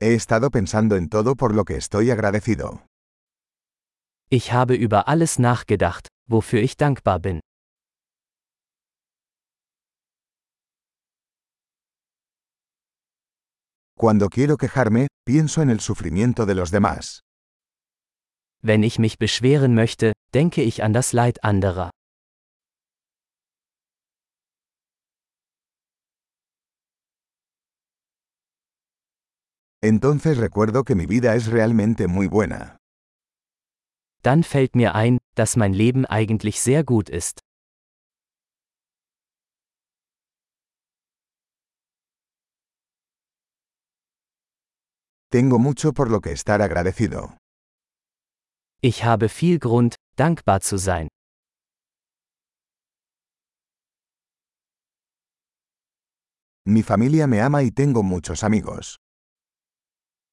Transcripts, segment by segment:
He estado pensando en todo por lo que estoy agradecido. Ich habe über alles nachgedacht, wofür ich dankbar bin. Cuando quiero quejarme, pienso en el sufrimiento de los demás. Wenn ich mich beschweren möchte, denke ich an das Leid anderer. Entonces recuerdo que mi vida es realmente muy buena. Dann fällt mir ein, dass mein Leben eigentlich sehr gut ist. Tengo mucho por lo que estar agradecido. Ich habe viel Grund, dankbar zu sein. Mi familia me ama y tengo muchos amigos.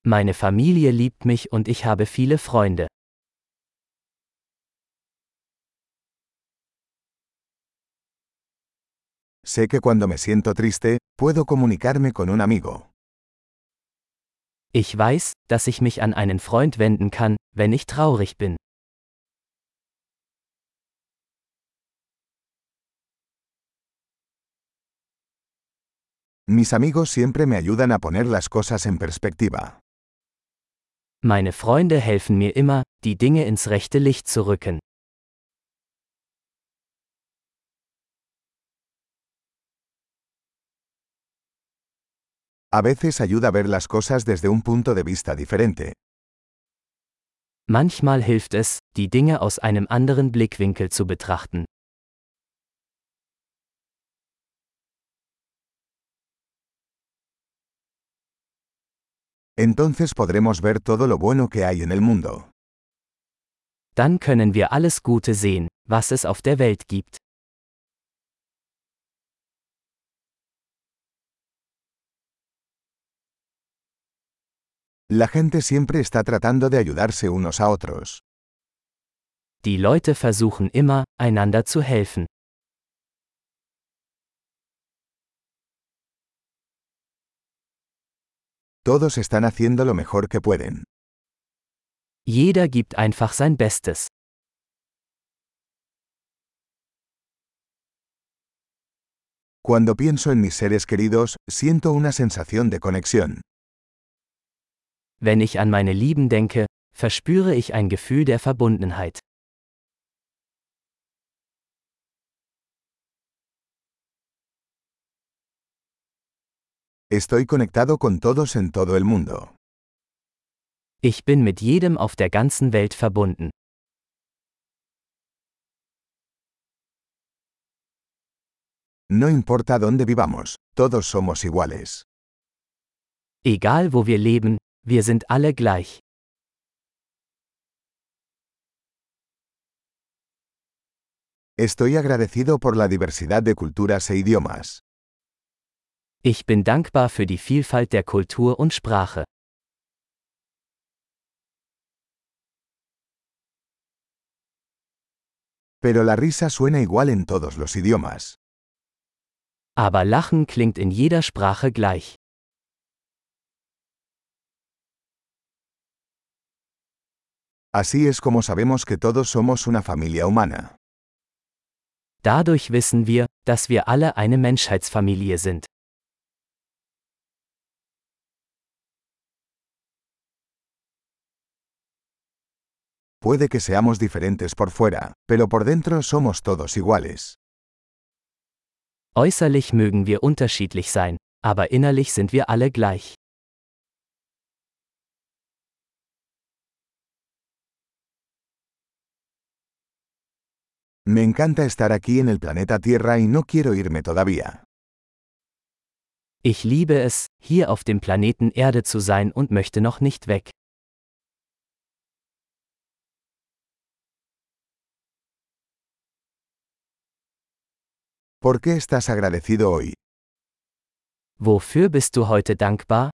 Meine Familie liebt mich und ich habe viele Freunde. Sé que cuando me siento triste, puedo comunicarme con un amigo. Ich weiß, dass ich mich an einen Freund wenden kann, wenn ich traurig bin. Mis amigos siempre me ayudan a poner las cosas en perspectiva. Meine Freunde helfen mir immer, die Dinge ins rechte Licht zu rücken. A veces ayuda a ver las cosas desde un punto de vista diferente. Manchmal hilft es, die Dinge aus einem anderen Blickwinkel zu betrachten. Entonces podremos ver todo lo bueno que hay en el mundo. Dann können wir alles Gute sehen, was es auf der Welt gibt. La gente siempre está tratando de ayudarse unos a otros. Die Leute versuchen immer, einander zu helfen. Todos están haciendo lo mejor que pueden. Jeder gibt einfach sein Bestes. Cuando pienso en mis seres queridos, siento una sensación de conexión. Wenn ich an meine Lieben denke, verspüre ich ein Gefühl der Verbundenheit. Estoy conectado con todos en todo el mundo. Ich bin mit jedem auf der ganzen Welt verbunden. No importa dónde vivamos, todos somos iguales. Egal wo wir leben, wir sind alle gleich. Estoy agradecido por la diversidad de culturas e idiomas. Ich bin dankbar für die Vielfalt der Kultur und Sprache. Pero la risa suena igual en todos los idiomas. Aber Lachen klingt in jeder Sprache gleich. Así es como sabemos que todos somos una familia humana. Dadurch wissen wir, dass wir alle eine Menschheitsfamilie sind. Puede que seamos diferentes por fuera, pero por dentro somos todos iguales. Äußerlich mögen wir unterschiedlich sein, aber innerlich sind wir alle gleich. Me encanta estar aquí en el planeta Tierra y no quiero irme todavía. Ich liebe es, hier auf dem Planeten Erde zu sein und möchte noch nicht weg. ¿Por qué estás agradecido hoy? Wofür bist du heute dankbar?